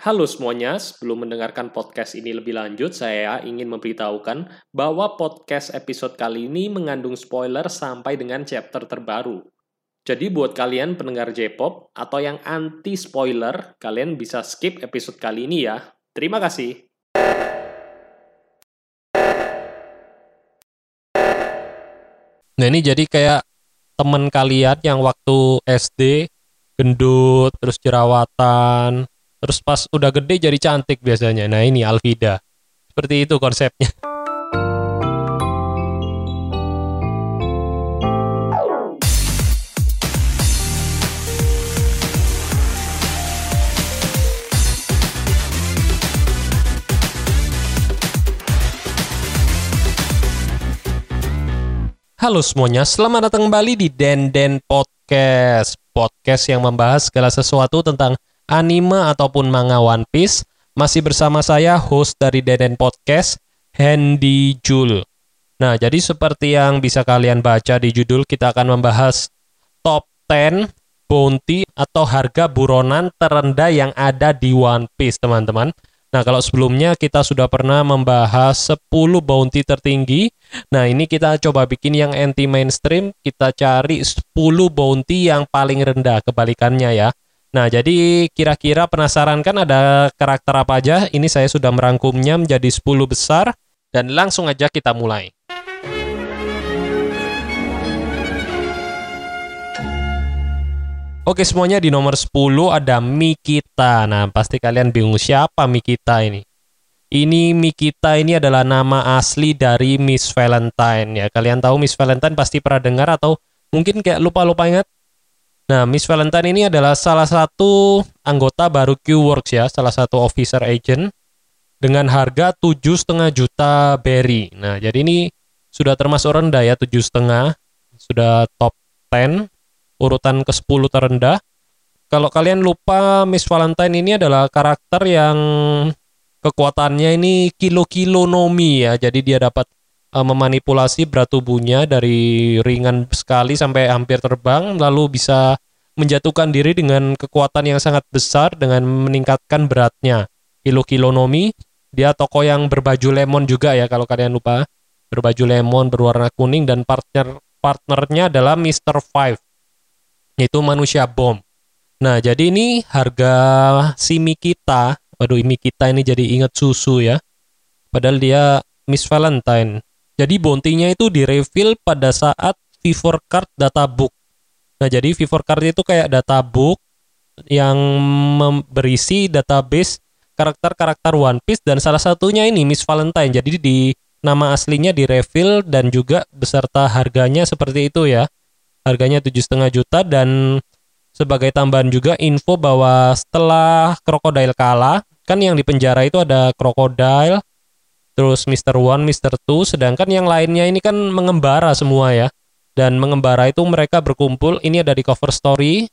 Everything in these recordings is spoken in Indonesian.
Halo semuanya, sebelum mendengarkan podcast ini lebih lanjut, saya ingin memberitahukan bahwa podcast episode kali ini mengandung spoiler sampai dengan chapter terbaru. Jadi buat kalian pendengar J-pop atau yang anti spoiler, kalian bisa skip episode kali ini ya. Terima kasih. Nah ini jadi kayak temen kalian yang waktu SD gendut, terus jerawatan, terus pas udah gede jadi cantik biasanya. Nah ini Alvida. Seperti itu konsepnya. Halo semuanya, selamat datang kembali di Den Podcast. Podcast yang membahas segala sesuatu tentang anime ataupun manga One Piece. Masih bersama saya, host dari Den Podcast, Handy Jul. Nah, jadi seperti yang bisa kalian baca di judul, kita akan membahas top 10 bounty atau harga buronan terendah yang ada di One Piece, teman-teman. Nah, kalau sebelumnya kita sudah pernah membahas 10 bounty tertinggi. Nah, ini kita coba bikin yang anti mainstream, kita cari 10 bounty yang paling rendah kebalikannya ya. Nah, jadi kira-kira penasaran kan ada karakter apa aja? Ini saya sudah merangkumnya menjadi 10 besar dan langsung aja kita mulai. Oke semuanya di nomor 10 ada Mikita. Nah pasti kalian bingung siapa Mikita ini. Ini Mikita ini adalah nama asli dari Miss Valentine ya. Kalian tahu Miss Valentine pasti pernah dengar atau mungkin kayak lupa-lupa ingat. Nah Miss Valentine ini adalah salah satu anggota baru Q-Works ya. Salah satu officer agent dengan harga tujuh setengah juta berry. Nah jadi ini sudah termasuk rendah ya tujuh setengah. Sudah top 10 urutan ke-10 terendah. Kalau kalian lupa, Miss Valentine ini adalah karakter yang kekuatannya ini kilo-kilo nomi ya. Jadi dia dapat uh, memanipulasi berat tubuhnya dari ringan sekali sampai hampir terbang lalu bisa menjatuhkan diri dengan kekuatan yang sangat besar dengan meningkatkan beratnya. Kilo-kilo nomi, dia tokoh yang berbaju lemon juga ya kalau kalian lupa. Berbaju lemon berwarna kuning dan partner partnernya adalah Mr. Five yaitu manusia bom. Nah, jadi ini harga si Mikita, waduh Mikita ini jadi ingat susu ya. Padahal dia Miss Valentine. Jadi bounty-nya itu direfill pada saat Vivor Card data book. Nah, jadi Vivor Card itu kayak data book yang berisi database karakter-karakter One Piece dan salah satunya ini Miss Valentine. Jadi di nama aslinya direfill dan juga beserta harganya seperti itu ya harganya tujuh setengah juta dan sebagai tambahan juga info bahwa setelah krokodil kalah kan yang di penjara itu ada krokodil terus Mr. One, Mr. Two sedangkan yang lainnya ini kan mengembara semua ya dan mengembara itu mereka berkumpul ini ada di cover story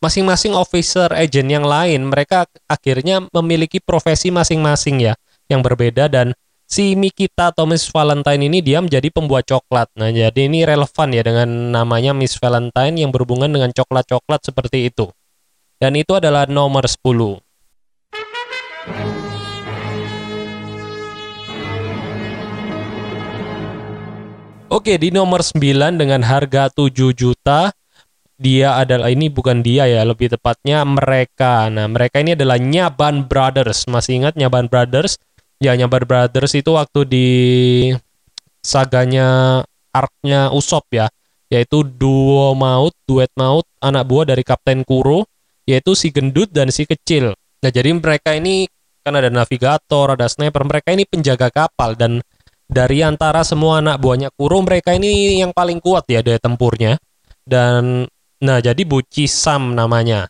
masing-masing officer agent yang lain mereka akhirnya memiliki profesi masing-masing ya yang berbeda dan si Mikita atau Miss Valentine ini dia menjadi pembuat coklat. Nah, jadi ini relevan ya dengan namanya Miss Valentine yang berhubungan dengan coklat-coklat seperti itu. Dan itu adalah nomor 10. Oke, di nomor 9 dengan harga 7 juta dia adalah ini bukan dia ya, lebih tepatnya mereka. Nah, mereka ini adalah Nyaban Brothers. Masih ingat Nyaban Brothers? ya Nyabar Brothers itu waktu di saganya arknya Usop ya yaitu duo maut duet maut anak buah dari Kapten Kuro yaitu si gendut dan si kecil nah jadi mereka ini kan ada navigator ada sniper mereka ini penjaga kapal dan dari antara semua anak buahnya Kuro mereka ini yang paling kuat ya daya tempurnya. Dan nah jadi Buci Sam namanya.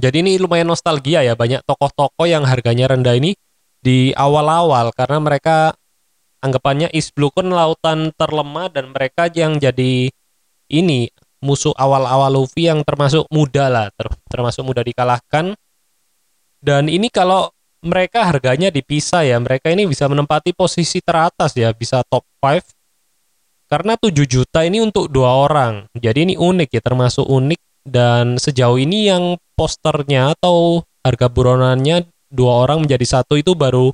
Jadi ini lumayan nostalgia ya banyak tokoh-tokoh yang harganya rendah ini di awal-awal karena mereka anggapannya East Blue kan lautan terlemah dan mereka yang jadi ini musuh awal-awal Luffy yang termasuk muda lah ter termasuk mudah dikalahkan. Dan ini kalau mereka harganya dipisah ya mereka ini bisa menempati posisi teratas ya bisa top 5 karena 7 juta ini untuk dua orang jadi ini unik ya termasuk unik dan sejauh ini yang posternya atau harga buronannya dua orang menjadi satu itu baru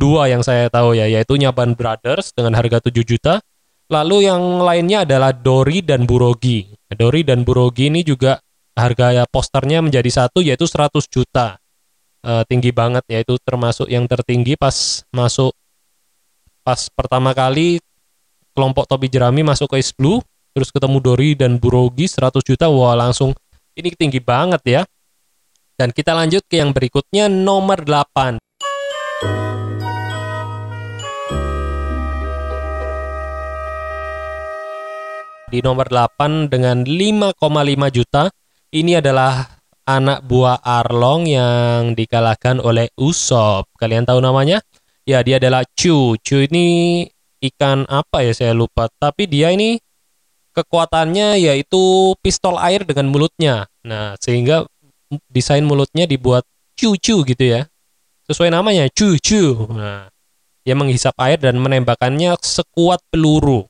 dua yang saya tahu ya, yaitu Nyaban Brothers dengan harga 7 juta. Lalu yang lainnya adalah Dori dan Burogi. Dori dan Burogi ini juga harga posternya menjadi satu yaitu 100 juta. E, tinggi banget yaitu termasuk yang tertinggi pas masuk pas pertama kali kelompok topi jerami masuk ke East Blue terus ketemu Dori dan Burogi 100 juta wah langsung ini tinggi banget ya. Dan kita lanjut ke yang berikutnya nomor 8 di nomor 8 dengan 5,5 juta ini adalah anak buah Arlong yang dikalahkan oleh Usop. Kalian tahu namanya? Ya, dia adalah Chu. Chu ini ikan apa ya saya lupa, tapi dia ini kekuatannya yaitu pistol air dengan mulutnya. Nah, sehingga desain mulutnya dibuat cu-cu gitu ya. Sesuai namanya, cu-cu. Nah, dia menghisap air dan menembakkannya sekuat peluru.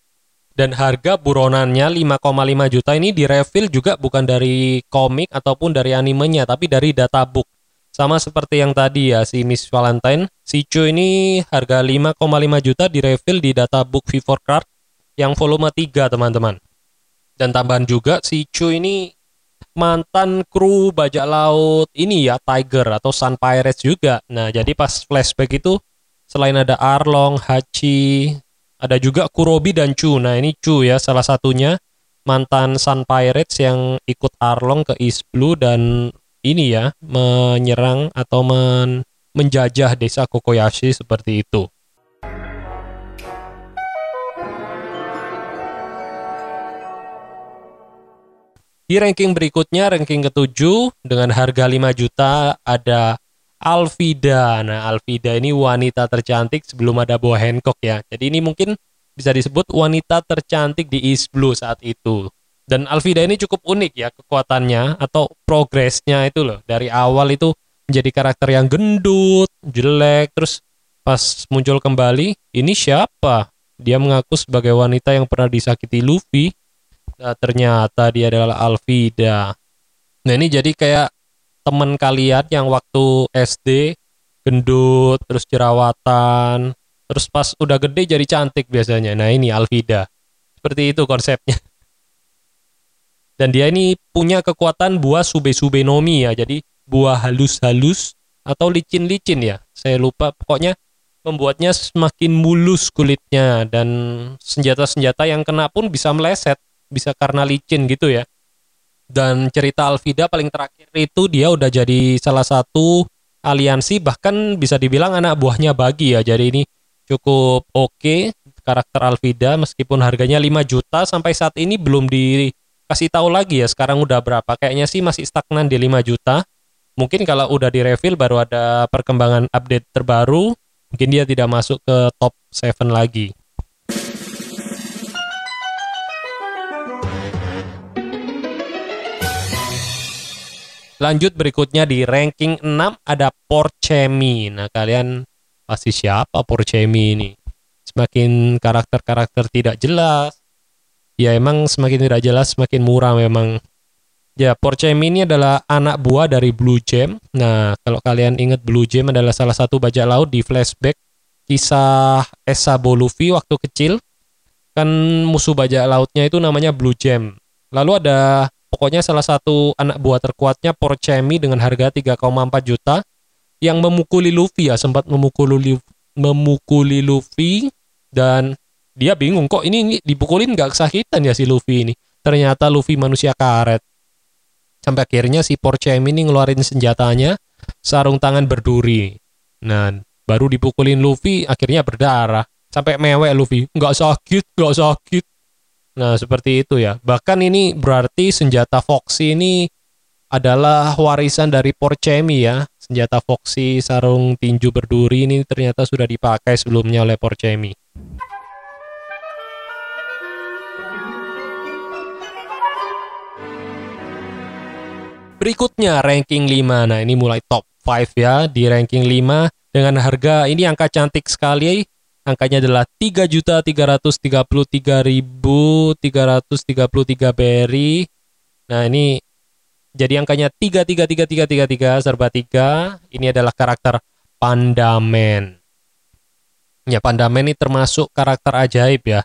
Dan harga buronannya 5,5 juta ini direfill juga bukan dari komik ataupun dari animenya, tapi dari databook. Sama seperti yang tadi ya, si Miss Valentine. Si Chu ini harga 5,5 juta direfill di databook V4 Card yang volume 3 teman-teman. Dan tambahan juga si Chu ini mantan kru bajak laut ini ya Tiger atau Sun Pirates juga. Nah, jadi pas flashback itu selain ada Arlong, Hachi, ada juga Kurobi dan Chu. Nah, ini Chu ya salah satunya mantan Sun Pirates yang ikut Arlong ke East Blue dan ini ya menyerang atau men menjajah desa Kokoyashi seperti itu. Di ranking berikutnya, ranking ketujuh dengan harga 5 juta ada Alvida. Nah, Alvida ini wanita tercantik sebelum ada Boa Hancock ya. Jadi ini mungkin bisa disebut wanita tercantik di East Blue saat itu. Dan Alvida ini cukup unik ya kekuatannya atau progresnya itu loh. Dari awal itu menjadi karakter yang gendut, jelek, terus pas muncul kembali, ini siapa? Dia mengaku sebagai wanita yang pernah disakiti Luffy Nah, ternyata dia adalah Alvida. Nah, ini jadi kayak teman kalian yang waktu SD gendut, terus jerawatan, terus pas udah gede jadi cantik biasanya. Nah, ini Alvida. Seperti itu konsepnya. Dan dia ini punya kekuatan buah sube-sube nomi ya. Jadi buah halus-halus atau licin-licin ya. Saya lupa pokoknya membuatnya semakin mulus kulitnya dan senjata-senjata yang kena pun bisa meleset bisa karena licin gitu ya. Dan cerita Alvida paling terakhir itu dia udah jadi salah satu aliansi bahkan bisa dibilang anak buahnya bagi ya. Jadi ini cukup oke okay, karakter Alvida meskipun harganya 5 juta sampai saat ini belum dikasih tahu lagi ya sekarang udah berapa. Kayaknya sih masih stagnan di 5 juta. Mungkin kalau udah di refill baru ada perkembangan update terbaru, mungkin dia tidak masuk ke top 7 lagi. Lanjut berikutnya di ranking 6 ada Porcemi. Nah, kalian pasti siapa Porcemi ini? Semakin karakter-karakter tidak jelas. Ya emang semakin tidak jelas semakin murah memang. Ya, Porcemi ini adalah anak buah dari Blue Gem. Nah, kalau kalian ingat Blue Gem adalah salah satu bajak laut di flashback kisah Esa Luffy waktu kecil. Kan musuh bajak lautnya itu namanya Blue Gem. Lalu ada Pokoknya salah satu anak buah terkuatnya Porcemi dengan harga 3,4 juta yang memukuli Luffy ya, sempat memukuli memukuli Luffy dan dia bingung kok ini, ini dipukulin nggak kesakitan ya si Luffy ini. Ternyata Luffy manusia karet. Sampai akhirnya si Porcemi ini ngeluarin senjatanya, sarung tangan berduri. Nah, baru dipukulin Luffy akhirnya berdarah. Sampai mewek Luffy, nggak sakit, nggak sakit. Nah, seperti itu ya. Bahkan ini berarti senjata Foxy ini adalah warisan dari Porcemi ya. Senjata Foxy sarung tinju berduri ini ternyata sudah dipakai sebelumnya oleh Porcemi. Berikutnya ranking 5. Nah, ini mulai top 5 ya. Di ranking 5 dengan harga ini angka cantik sekali angkanya adalah 3.333.333 berry. Nah, ini jadi angkanya 333333 serba 3. Ini adalah karakter Pandaman. Ya, Pandaman ini termasuk karakter ajaib ya.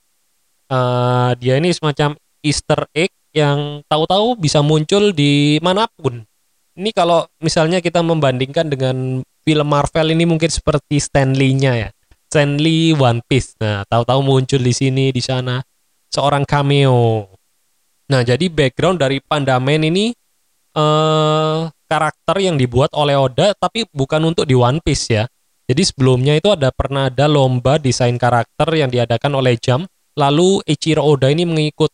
Uh, dia ini semacam Easter egg yang tahu-tahu bisa muncul di mana pun. Ini kalau misalnya kita membandingkan dengan film Marvel ini mungkin seperti Stanley-nya ya. Stanley One Piece. Nah, tahu-tahu muncul di sini, di sana. Seorang cameo. Nah, jadi background dari Pandaman ini eh, karakter yang dibuat oleh Oda tapi bukan untuk di One Piece ya. Jadi sebelumnya itu ada pernah ada lomba desain karakter yang diadakan oleh Jam. Lalu Ichiro Oda ini mengikut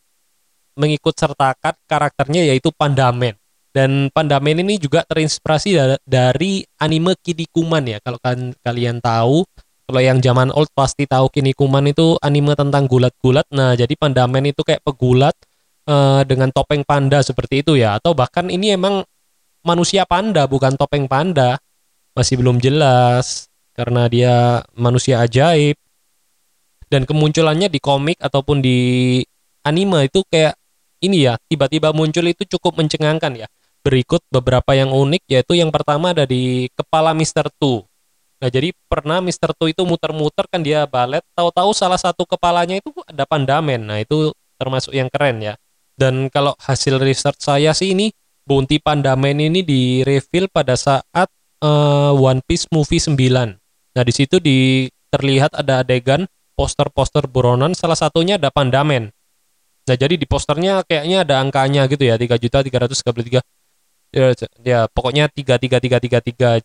mengikut sertakan karakternya yaitu Pandamen. Dan Pandamen ini juga terinspirasi dari anime Kinnikuman ya. Kalau kan kalian tahu, kalau yang zaman old pasti tahu Kinnikuman itu anime tentang gulat-gulat. Nah, jadi Pandamen itu kayak pegulat uh, dengan topeng panda seperti itu ya. Atau bahkan ini emang manusia panda bukan topeng panda. Masih belum jelas karena dia manusia ajaib. Dan kemunculannya di komik ataupun di anime itu kayak ini ya tiba-tiba muncul itu cukup mencengangkan ya. Berikut beberapa yang unik yaitu yang pertama ada di kepala Mr. Tu. Nah jadi pernah Mr. Tu itu muter-muter kan dia balet, tahu-tahu salah satu kepalanya itu ada pandamen. Nah itu termasuk yang keren ya. Dan kalau hasil research saya sih ini bounty pandamen ini di reveal pada saat uh, One Piece movie 9. Nah di situ di terlihat ada adegan poster-poster buronan salah satunya ada pandamen. Nah, jadi di posternya kayaknya ada angkanya gitu ya, 3 juta 333 ya, ya pokoknya 33333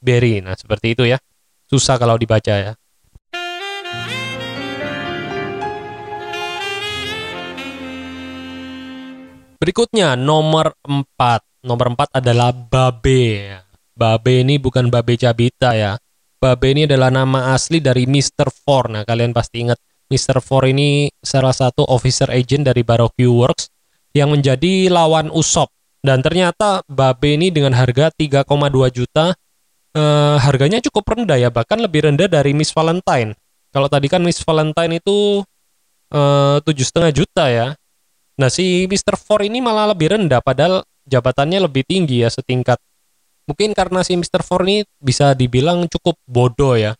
berry. Nah, seperti itu ya. Susah kalau dibaca ya. Berikutnya nomor 4. Nomor 4 adalah Babe. Babe ini bukan Babe Cabita ya. Babe ini adalah nama asli dari Mr. Four. Nah, kalian pasti ingat Mr. Four ini salah satu officer agent dari Baroque Works yang menjadi lawan Usop. Dan ternyata Babe ini dengan harga 3,2 juta eh, harganya cukup rendah ya, bahkan lebih rendah dari Miss Valentine. Kalau tadi kan Miss Valentine itu eh, tujuh setengah juta ya. Nah si Mr. Four ini malah lebih rendah, padahal jabatannya lebih tinggi ya setingkat. Mungkin karena si Mr. Four ini bisa dibilang cukup bodoh ya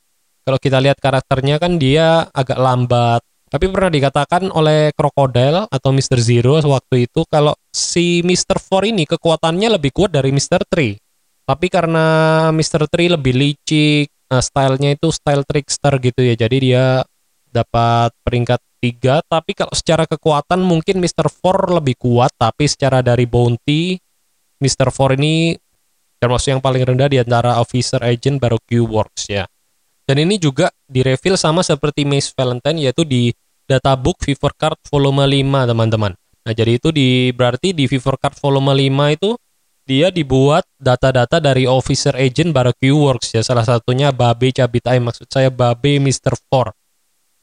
kalau kita lihat karakternya kan dia agak lambat. Tapi pernah dikatakan oleh Crocodile atau Mr. Zero waktu itu kalau si Mr. Four ini kekuatannya lebih kuat dari Mr. Three. Tapi karena Mr. Three lebih licik, nah stylenya itu style trickster gitu ya. Jadi dia dapat peringkat tiga. Tapi kalau secara kekuatan mungkin Mr. Four lebih kuat. Tapi secara dari bounty, Mr. Four ini termasuk yang paling rendah di antara officer agent baru Q-Works ya. Dan ini juga direveal sama seperti Maze Valentine yaitu di databook Fever Card volume 5 teman-teman. Nah jadi itu di berarti di Fever Card volume 5 itu dia dibuat data-data dari officer agent Barbecue Works ya. Salah satunya Babe Cabitai maksud saya Babe Mr. Four.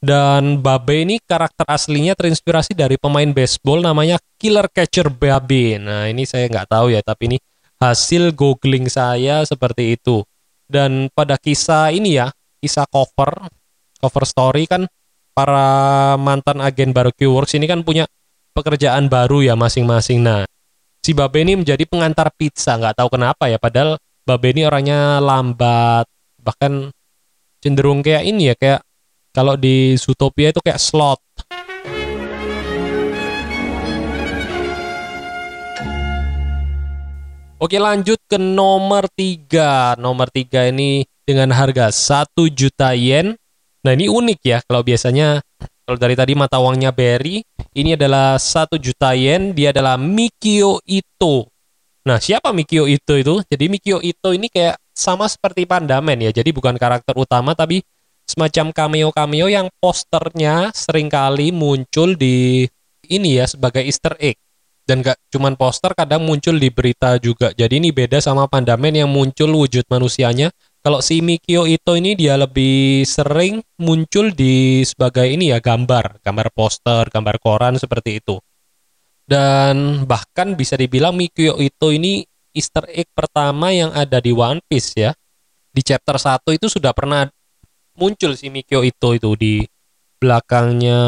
Dan Babe ini karakter aslinya terinspirasi dari pemain baseball namanya Killer Catcher Babe. Nah ini saya nggak tahu ya tapi ini hasil googling saya seperti itu. Dan pada kisah ini ya kisah cover cover story kan para mantan agen barbecue works ini kan punya pekerjaan baru ya masing-masing. Nah si Babe ini menjadi pengantar pizza nggak tahu kenapa ya padahal Babe ini orangnya lambat bahkan cenderung kayak ini ya kayak kalau di Zootopia itu kayak slot Oke lanjut ke nomor tiga Nomor tiga ini dengan harga 1 juta yen. Nah ini unik ya, kalau biasanya kalau dari tadi mata uangnya Berry, ini adalah 1 juta yen, dia adalah Mikio Ito. Nah siapa Mikio Ito itu? Jadi Mikio Ito ini kayak sama seperti Pandamen ya, jadi bukan karakter utama tapi semacam cameo-cameo yang posternya sering kali muncul di ini ya sebagai easter egg dan gak cuman poster kadang muncul di berita juga jadi ini beda sama Pandamen yang muncul wujud manusianya kalau si Mikio itu ini dia lebih sering muncul di sebagai ini ya gambar, gambar poster, gambar koran seperti itu. Dan bahkan bisa dibilang Mikio itu ini Easter egg pertama yang ada di One Piece ya. Di chapter 1 itu sudah pernah muncul si Mikio itu itu di belakangnya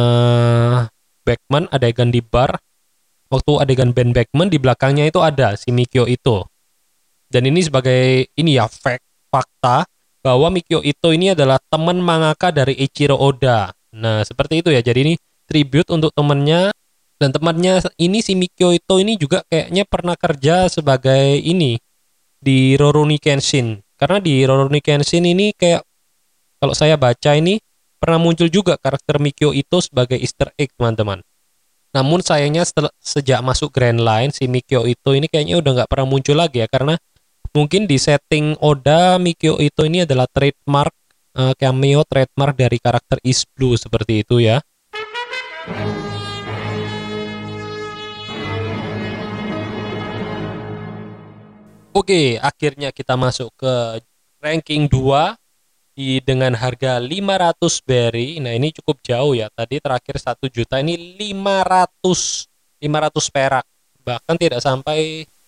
Backman adegan di bar. Waktu adegan Ben Backman di belakangnya itu ada si Mikio itu. Dan ini sebagai ini ya fact fakta bahwa Mikio Ito ini adalah teman mangaka dari Ichiro Oda. Nah, seperti itu ya. Jadi ini tribute untuk temannya dan temannya ini si Mikio Ito ini juga kayaknya pernah kerja sebagai ini di Rurouni Kenshin. Karena di Rurouni Kenshin ini kayak kalau saya baca ini pernah muncul juga karakter Mikio Ito sebagai easter egg, teman-teman. Namun sayangnya sejak masuk Grand Line si Mikio Ito ini kayaknya udah nggak pernah muncul lagi ya karena mungkin di setting Oda Mikio Ito ini adalah trademark uh, cameo trademark dari karakter East Blue seperti itu ya. Oke, akhirnya kita masuk ke ranking 2 di dengan harga 500 berry. Nah, ini cukup jauh ya. Tadi terakhir 1 juta ini 500 500 perak. Bahkan tidak sampai 10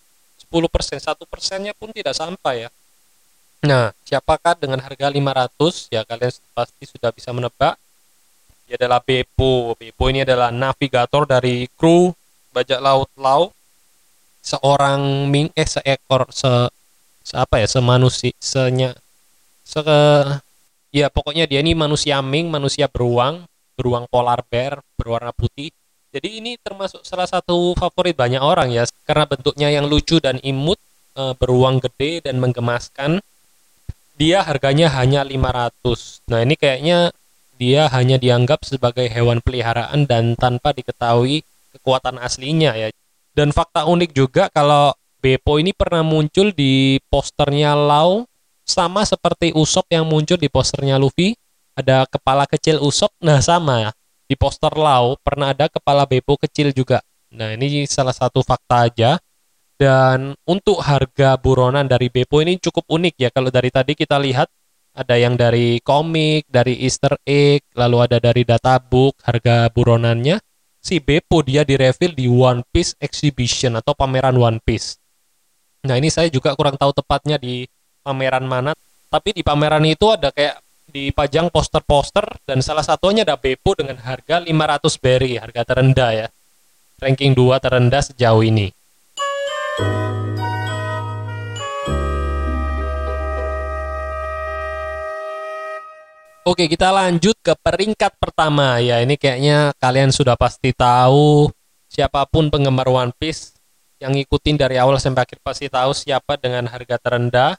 persen, satu persennya pun tidak sampai ya. Nah, siapakah dengan harga 500? Ya, kalian pasti sudah bisa menebak. Dia adalah Beppo. Beppo ini adalah navigator dari kru bajak laut Lau. Seorang ming eh seekor se, se apa ya, semanusia senya se ya pokoknya dia ini manusia ming, manusia beruang, beruang polar bear berwarna putih jadi ini termasuk salah satu favorit banyak orang ya karena bentuknya yang lucu dan imut, e, beruang gede dan menggemaskan. Dia harganya hanya 500. Nah, ini kayaknya dia hanya dianggap sebagai hewan peliharaan dan tanpa diketahui kekuatan aslinya ya. Dan fakta unik juga kalau Beppo ini pernah muncul di posternya Lau sama seperti Usop yang muncul di posternya Luffy. Ada kepala kecil Usop, nah sama ya di poster Lau pernah ada kepala Beppo kecil juga. Nah, ini salah satu fakta aja. Dan untuk harga buronan dari Beppo ini cukup unik ya. Kalau dari tadi kita lihat ada yang dari komik, dari Easter egg, lalu ada dari databook harga buronannya. Si Beppo dia direfill di One Piece Exhibition atau pameran One Piece. Nah, ini saya juga kurang tahu tepatnya di pameran mana, tapi di pameran itu ada kayak dipajang poster-poster dan salah satunya ada Beppo dengan harga 500 berry, harga terendah ya. Ranking 2 terendah sejauh ini. Oke, kita lanjut ke peringkat pertama. Ya, ini kayaknya kalian sudah pasti tahu siapa pun penggemar One Piece yang ngikutin dari awal sampai akhir pasti tahu siapa dengan harga terendah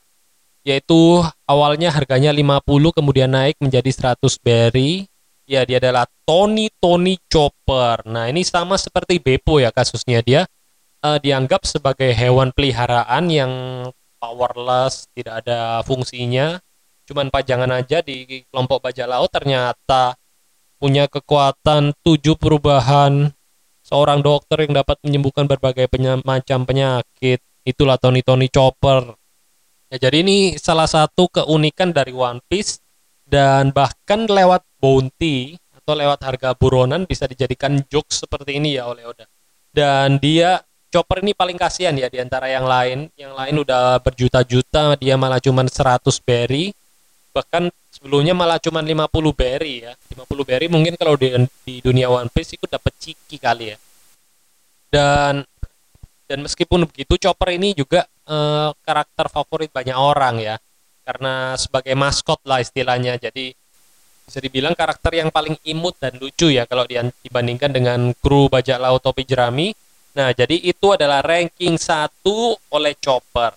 yaitu awalnya harganya 50 kemudian naik menjadi 100 berry ya dia adalah Tony Tony Chopper. Nah ini sama seperti Beppo ya kasusnya dia. Uh, dianggap sebagai hewan peliharaan yang powerless tidak ada fungsinya. Cuman pajangan aja di kelompok bajak laut ternyata punya kekuatan tujuh perubahan. Seorang dokter yang dapat menyembuhkan berbagai penya macam penyakit. Itulah Tony Tony Chopper Ya, jadi ini salah satu keunikan dari One Piece dan bahkan lewat bounty atau lewat harga buronan bisa dijadikan jokes seperti ini ya oleh Oda. Dan dia Chopper ini paling kasihan ya di antara yang lain. Yang lain udah berjuta-juta, dia malah cuma 100 berry. Bahkan sebelumnya malah cuma 50 berry ya. 50 berry mungkin kalau di, di dunia One Piece itu dapat ciki kali ya. Dan dan meskipun begitu Chopper ini juga eh, karakter favorit banyak orang ya. Karena sebagai maskot lah istilahnya. Jadi bisa dibilang karakter yang paling imut dan lucu ya kalau dibandingkan dengan kru bajak laut topi jerami. Nah jadi itu adalah ranking satu oleh Chopper.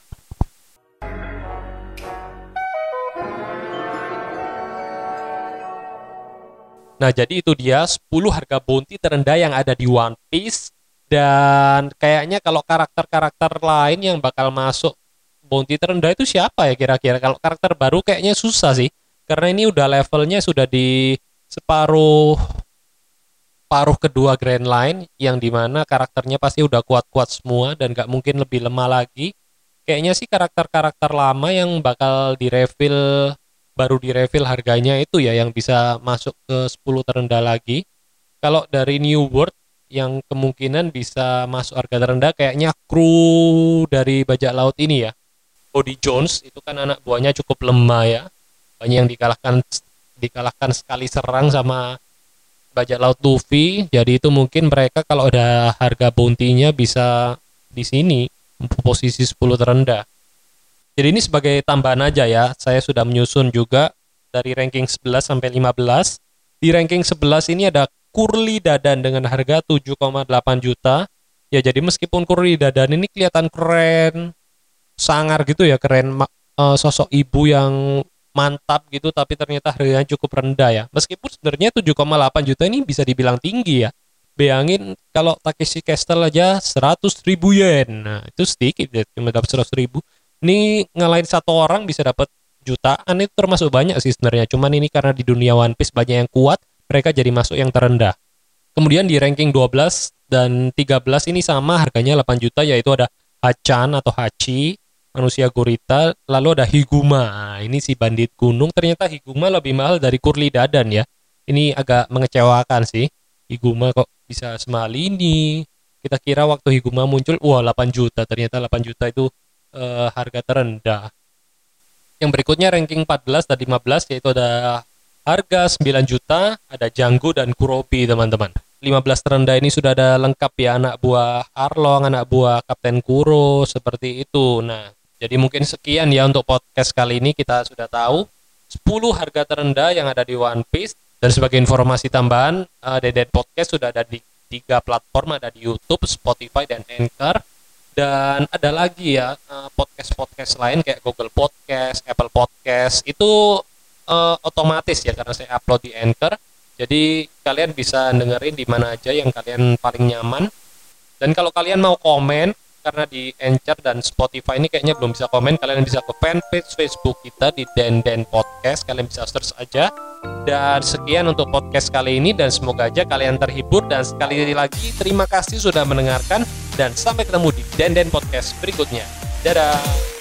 Nah, jadi itu dia 10 harga bounty terendah yang ada di One Piece dan kayaknya kalau karakter-karakter lain yang bakal masuk bounty terendah itu siapa ya kira-kira? Kalau karakter baru kayaknya susah sih. Karena ini udah levelnya sudah di separuh paruh kedua Grand Line yang di mana karakternya pasti udah kuat-kuat semua dan gak mungkin lebih lemah lagi. Kayaknya sih karakter-karakter lama yang bakal direfill baru direfill harganya itu ya yang bisa masuk ke 10 terendah lagi. Kalau dari New World yang kemungkinan bisa masuk harga terendah kayaknya kru dari bajak laut ini ya. Body Jones itu kan anak buahnya cukup lemah ya. Banyak yang dikalahkan dikalahkan sekali serang sama bajak laut Luffy. Jadi itu mungkin mereka kalau ada harga bounty-nya bisa di sini posisi 10 terendah. Jadi ini sebagai tambahan aja ya, saya sudah menyusun juga dari ranking 11 sampai 15. Di ranking 11 ini ada Kurli Dadan dengan harga 7,8 juta. Ya jadi meskipun Kurli Dadan ini kelihatan keren, sangar gitu ya, keren uh, sosok ibu yang mantap gitu tapi ternyata harganya cukup rendah ya. Meskipun sebenarnya 7,8 juta ini bisa dibilang tinggi ya. Bayangin kalau Takeshi Castle aja 100 ribu yen. Nah, itu sedikit ya, cuma dapat 100 ribu ini ngalahin satu orang bisa dapat jutaan itu termasuk banyak sih sebenarnya cuman ini karena di dunia One Piece banyak yang kuat mereka jadi masuk yang terendah. Kemudian di ranking 12 dan 13 ini sama harganya 8 juta yaitu ada Hachan atau Hachi manusia gurita lalu ada Higuma. Nah, ini si bandit gunung. Ternyata Higuma lebih mahal dari Kurli Dadan ya. Ini agak mengecewakan sih. Higuma kok bisa semahal ini? Kita kira waktu Higuma muncul wah 8 juta. Ternyata 8 juta itu uh, harga terendah. Yang berikutnya ranking 14 dan 15 yaitu ada harga 9 juta, ada Janggu dan Kurobi teman-teman. 15 terendah ini sudah ada lengkap ya anak buah Arlong, anak buah Kapten Kuro, seperti itu. Nah, jadi mungkin sekian ya untuk podcast kali ini kita sudah tahu 10 harga terendah yang ada di One Piece dan sebagai informasi tambahan uh, Dedet Podcast sudah ada di tiga platform ada di YouTube, Spotify dan Anchor dan ada lagi ya eh, podcast-podcast lain kayak Google Podcast, Apple Podcast itu uh, otomatis ya karena saya upload di Anchor. Jadi kalian bisa dengerin di mana aja yang kalian paling nyaman. Dan kalau kalian mau komen karena di Anchor dan Spotify ini kayaknya belum bisa komen, kalian bisa ke fanpage Facebook kita di Den Den Podcast. Kalian bisa search aja. Dan sekian untuk podcast kali ini dan semoga aja kalian terhibur dan sekali lagi terima kasih sudah mendengarkan dan sampai ketemu di Den Den Podcast berikutnya. Dadah.